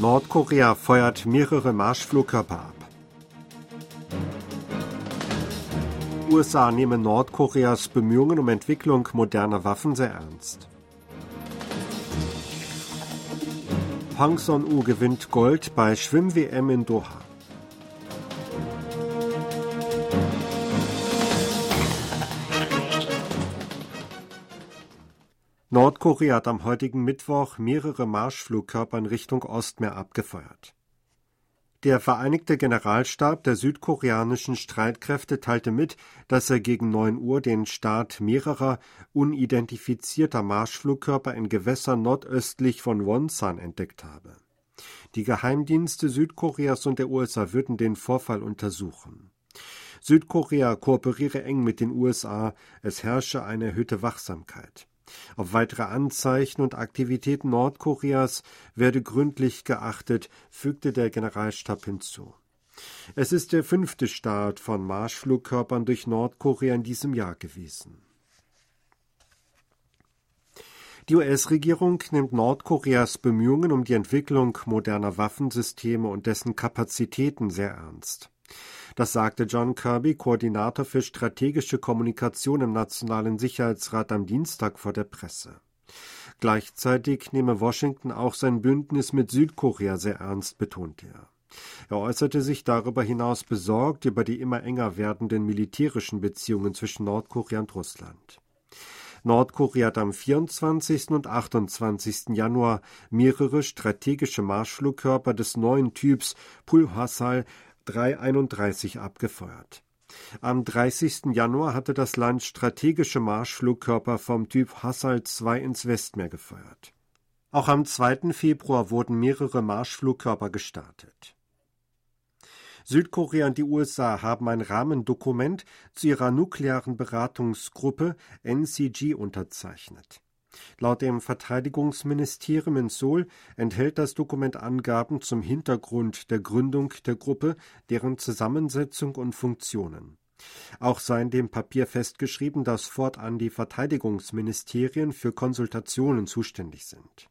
Nordkorea feuert mehrere Marschflugkörper ab. USA nehmen Nordkoreas Bemühungen um Entwicklung moderner Waffen sehr ernst. Hang Son-u gewinnt Gold bei Schwimm-WM in Doha. Nordkorea hat am heutigen Mittwoch mehrere Marschflugkörper in Richtung Ostmeer abgefeuert. Der Vereinigte Generalstab der südkoreanischen Streitkräfte teilte mit, dass er gegen 9 Uhr den Start mehrerer unidentifizierter Marschflugkörper in Gewässern nordöstlich von Wonsan entdeckt habe. Die Geheimdienste Südkoreas und der USA würden den Vorfall untersuchen. Südkorea kooperiere eng mit den USA, es herrsche eine erhöhte Wachsamkeit. Auf weitere Anzeichen und Aktivitäten Nordkoreas werde gründlich geachtet, fügte der Generalstab hinzu. Es ist der fünfte Start von Marschflugkörpern durch Nordkorea in diesem Jahr gewesen. Die US-Regierung nimmt Nordkoreas Bemühungen um die Entwicklung moderner Waffensysteme und dessen Kapazitäten sehr ernst. Das sagte John Kirby, Koordinator für strategische Kommunikation im Nationalen Sicherheitsrat am Dienstag vor der Presse. Gleichzeitig nehme Washington auch sein Bündnis mit Südkorea sehr ernst, betonte er. Er äußerte sich darüber hinaus besorgt über die immer enger werdenden militärischen Beziehungen zwischen Nordkorea und Russland. Nordkorea hat am 24. und 28. Januar mehrere strategische Marschflugkörper des neuen Typs Pulhasal 331 abgefeuert. Am 30. Januar hatte das Land strategische Marschflugkörper vom Typ Hassal 2 ins Westmeer gefeuert. Auch am 2. Februar wurden mehrere Marschflugkörper gestartet. Südkorea und die USA haben ein Rahmendokument zu ihrer nuklearen Beratungsgruppe NCG unterzeichnet. Laut dem Verteidigungsministerium in Seoul enthält das Dokument Angaben zum Hintergrund der Gründung der Gruppe, deren Zusammensetzung und Funktionen. Auch sei in dem Papier festgeschrieben, dass fortan die Verteidigungsministerien für Konsultationen zuständig sind.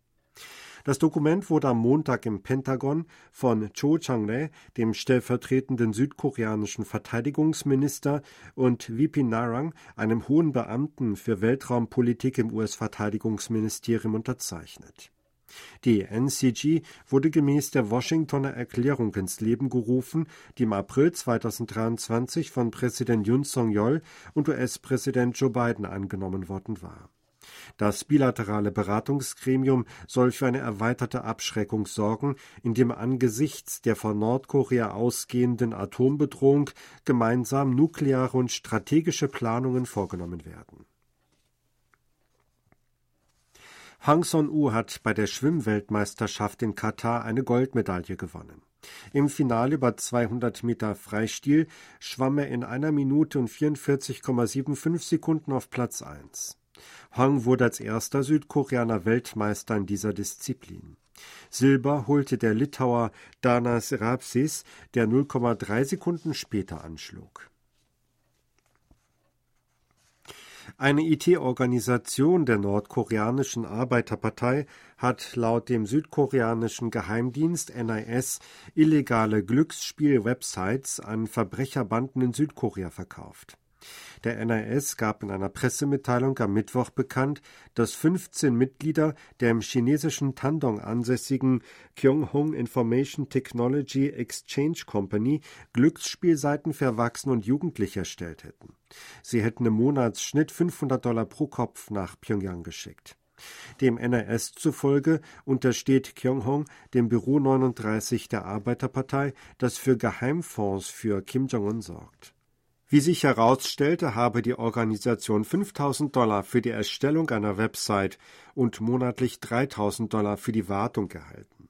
Das Dokument wurde am Montag im Pentagon von Cho Chang-rae, dem stellvertretenden südkoreanischen Verteidigungsminister, und VP Narang, einem hohen Beamten für Weltraumpolitik im US-Verteidigungsministerium, unterzeichnet. Die NCG wurde gemäß der Washingtoner Erklärung ins Leben gerufen, die im April 2023 von Präsident Yoon Song-yeol und US-Präsident Joe Biden angenommen worden war. Das bilaterale Beratungsgremium soll für eine erweiterte Abschreckung sorgen, indem angesichts der von Nordkorea ausgehenden Atombedrohung gemeinsam nukleare und strategische Planungen vorgenommen werden. Hang Son-u hat bei der Schwimmweltmeisterschaft in Katar eine Goldmedaille gewonnen. Im Finale über 200 Meter Freistil schwamm er in einer Minute und 44,75 Sekunden auf Platz 1. Hong wurde als erster Südkoreaner Weltmeister in dieser Disziplin. Silber holte der Litauer Danas Rapsis, der 0,3 Sekunden später anschlug. Eine IT-Organisation der nordkoreanischen Arbeiterpartei hat laut dem südkoreanischen Geheimdienst NIS illegale Glücksspiel-Websites an Verbrecherbanden in Südkorea verkauft. Der NIS gab in einer Pressemitteilung am Mittwoch bekannt, dass 15 Mitglieder der im chinesischen Tandong ansässigen Kyonghong Information Technology Exchange Company Glücksspielseiten für Erwachsene und Jugendliche erstellt hätten. Sie hätten im Monatsschnitt 500 Dollar pro Kopf nach Pyongyang geschickt. Dem NRS zufolge untersteht Kyonghong dem Büro 39 der Arbeiterpartei, das für Geheimfonds für Kim Jong-un sorgt. Wie sich herausstellte, habe die Organisation 5000 Dollar für die Erstellung einer Website und monatlich 3000 Dollar für die Wartung gehalten.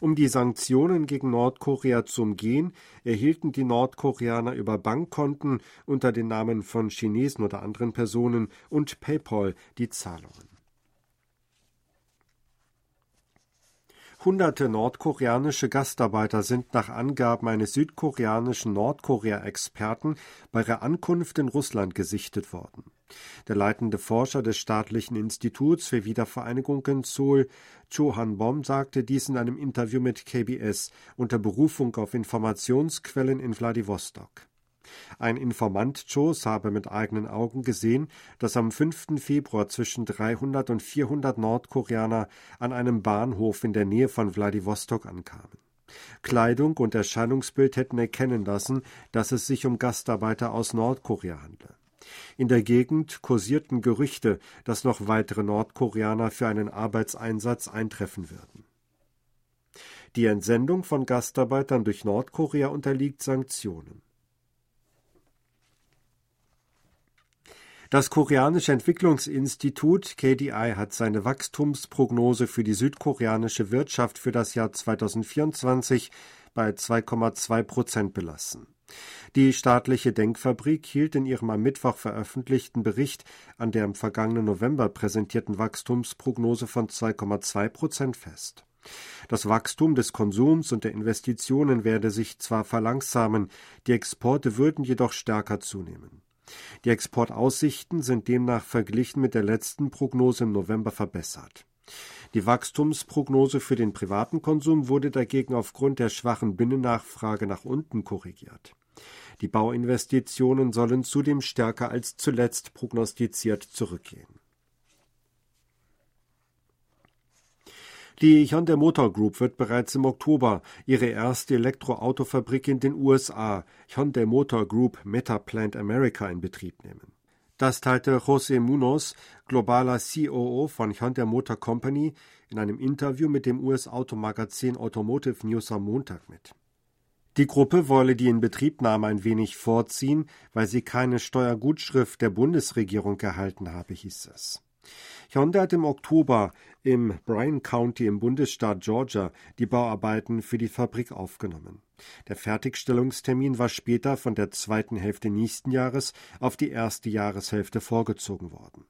Um die Sanktionen gegen Nordkorea zu umgehen, erhielten die Nordkoreaner über Bankkonten unter den Namen von Chinesen oder anderen Personen und PayPal die Zahlungen. Hunderte nordkoreanische Gastarbeiter sind nach Angaben eines südkoreanischen Nordkorea-Experten bei ihrer Ankunft in Russland gesichtet worden. Der leitende Forscher des staatlichen Instituts für Wiedervereinigung in Seoul, Cho Han-bom, sagte dies in einem Interview mit KBS unter Berufung auf Informationsquellen in Wladiwostok. Ein Informant Chos habe mit eigenen Augen gesehen, dass am 5. Februar zwischen 300 und 400 Nordkoreaner an einem Bahnhof in der Nähe von Wladiwostok ankamen. Kleidung und Erscheinungsbild hätten erkennen lassen, dass es sich um Gastarbeiter aus Nordkorea handle. In der Gegend kursierten Gerüchte, dass noch weitere Nordkoreaner für einen Arbeitseinsatz eintreffen würden. Die Entsendung von Gastarbeitern durch Nordkorea unterliegt Sanktionen. Das koreanische Entwicklungsinstitut KDI hat seine Wachstumsprognose für die südkoreanische Wirtschaft für das Jahr 2024 bei 2,2 Prozent belassen. Die staatliche Denkfabrik hielt in ihrem am Mittwoch veröffentlichten Bericht an der im vergangenen November präsentierten Wachstumsprognose von 2,2 Prozent fest. Das Wachstum des Konsums und der Investitionen werde sich zwar verlangsamen, die Exporte würden jedoch stärker zunehmen. Die Exportaussichten sind demnach verglichen mit der letzten Prognose im November verbessert. Die Wachstumsprognose für den privaten Konsum wurde dagegen aufgrund der schwachen Binnennachfrage nach unten korrigiert. Die Bauinvestitionen sollen zudem stärker als zuletzt prognostiziert zurückgehen. Die Hyundai Motor Group wird bereits im Oktober ihre erste Elektroautofabrik in den USA, Hyundai Motor Group Metaplant America, in Betrieb nehmen. Das teilte José Munoz, globaler COO von Hyundai Motor Company, in einem Interview mit dem US-Automagazin Automotive News am Montag mit. Die Gruppe wolle die Inbetriebnahme ein wenig vorziehen, weil sie keine Steuergutschrift der Bundesregierung erhalten habe, hieß es. Hyundai hat im Oktober im Bryan County im Bundesstaat Georgia die Bauarbeiten für die Fabrik aufgenommen. Der Fertigstellungstermin war später von der zweiten Hälfte nächsten Jahres auf die erste Jahreshälfte vorgezogen worden.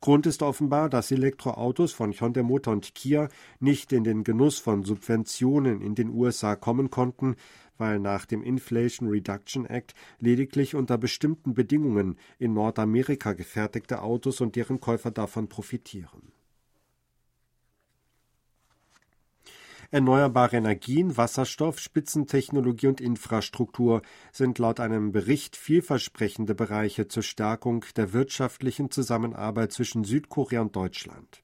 Grund ist offenbar, dass Elektroautos von Hyundai Motor und Kia nicht in den Genuss von Subventionen in den USA kommen konnten, weil nach dem Inflation Reduction Act lediglich unter bestimmten Bedingungen in Nordamerika gefertigte Autos und deren Käufer davon profitieren. Erneuerbare Energien, Wasserstoff, Spitzentechnologie und Infrastruktur sind laut einem Bericht vielversprechende Bereiche zur Stärkung der wirtschaftlichen Zusammenarbeit zwischen Südkorea und Deutschland.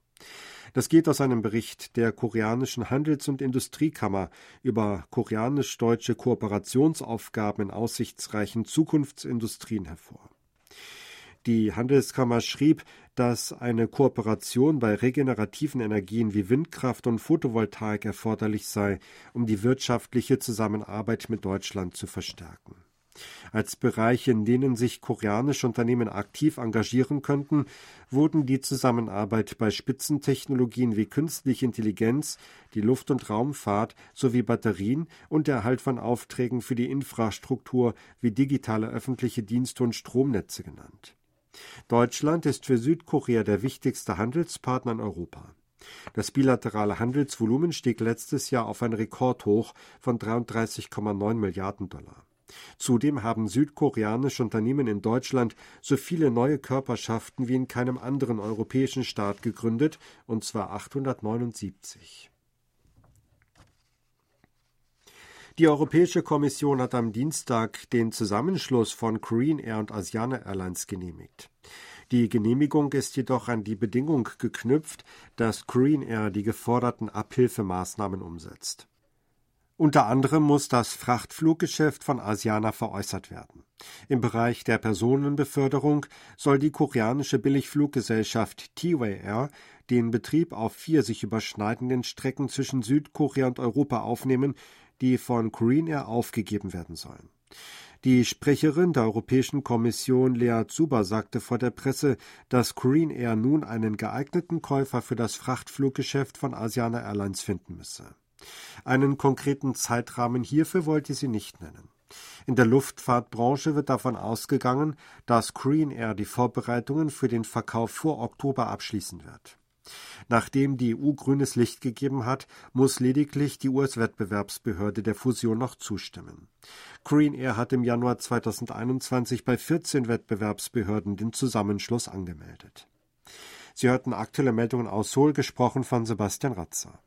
Das geht aus einem Bericht der koreanischen Handels- und Industriekammer über koreanisch-deutsche Kooperationsaufgaben in aussichtsreichen Zukunftsindustrien hervor. Die Handelskammer schrieb, dass eine Kooperation bei regenerativen Energien wie Windkraft und Photovoltaik erforderlich sei, um die wirtschaftliche Zusammenarbeit mit Deutschland zu verstärken. Als Bereiche, in denen sich koreanische Unternehmen aktiv engagieren könnten, wurden die Zusammenarbeit bei Spitzentechnologien wie künstliche Intelligenz, die Luft- und Raumfahrt sowie Batterien und der Erhalt von Aufträgen für die Infrastruktur wie digitale öffentliche Dienste und Stromnetze genannt. Deutschland ist für Südkorea der wichtigste Handelspartner in Europa. Das bilaterale Handelsvolumen stieg letztes Jahr auf ein Rekordhoch von 33,9 Milliarden Dollar. Zudem haben südkoreanische Unternehmen in Deutschland so viele neue Körperschaften wie in keinem anderen europäischen Staat gegründet, und zwar 879. Die Europäische Kommission hat am Dienstag den Zusammenschluss von Korean Air und Asiana Airlines genehmigt. Die Genehmigung ist jedoch an die Bedingung geknüpft, dass Korean Air die geforderten Abhilfemaßnahmen umsetzt. Unter anderem muss das Frachtfluggeschäft von Asiana veräußert werden. Im Bereich der Personenbeförderung soll die koreanische Billigfluggesellschaft T-Way Air den Betrieb auf vier sich überschneidenden Strecken zwischen Südkorea und Europa aufnehmen, die von Korean Air aufgegeben werden sollen. Die Sprecherin der Europäischen Kommission Lea Zuber sagte vor der Presse, dass Korean Air nun einen geeigneten Käufer für das Frachtfluggeschäft von Asiana Airlines finden müsse. Einen konkreten Zeitrahmen hierfür wollte sie nicht nennen. In der Luftfahrtbranche wird davon ausgegangen, dass Korean Air die Vorbereitungen für den Verkauf vor Oktober abschließen wird. Nachdem die EU grünes Licht gegeben hat, muss lediglich die US-Wettbewerbsbehörde der Fusion noch zustimmen. Green Air hat im Januar 2021 bei 14 Wettbewerbsbehörden den Zusammenschluss angemeldet. Sie hörten aktuelle Meldungen aus Seoul, gesprochen von Sebastian Ratzer.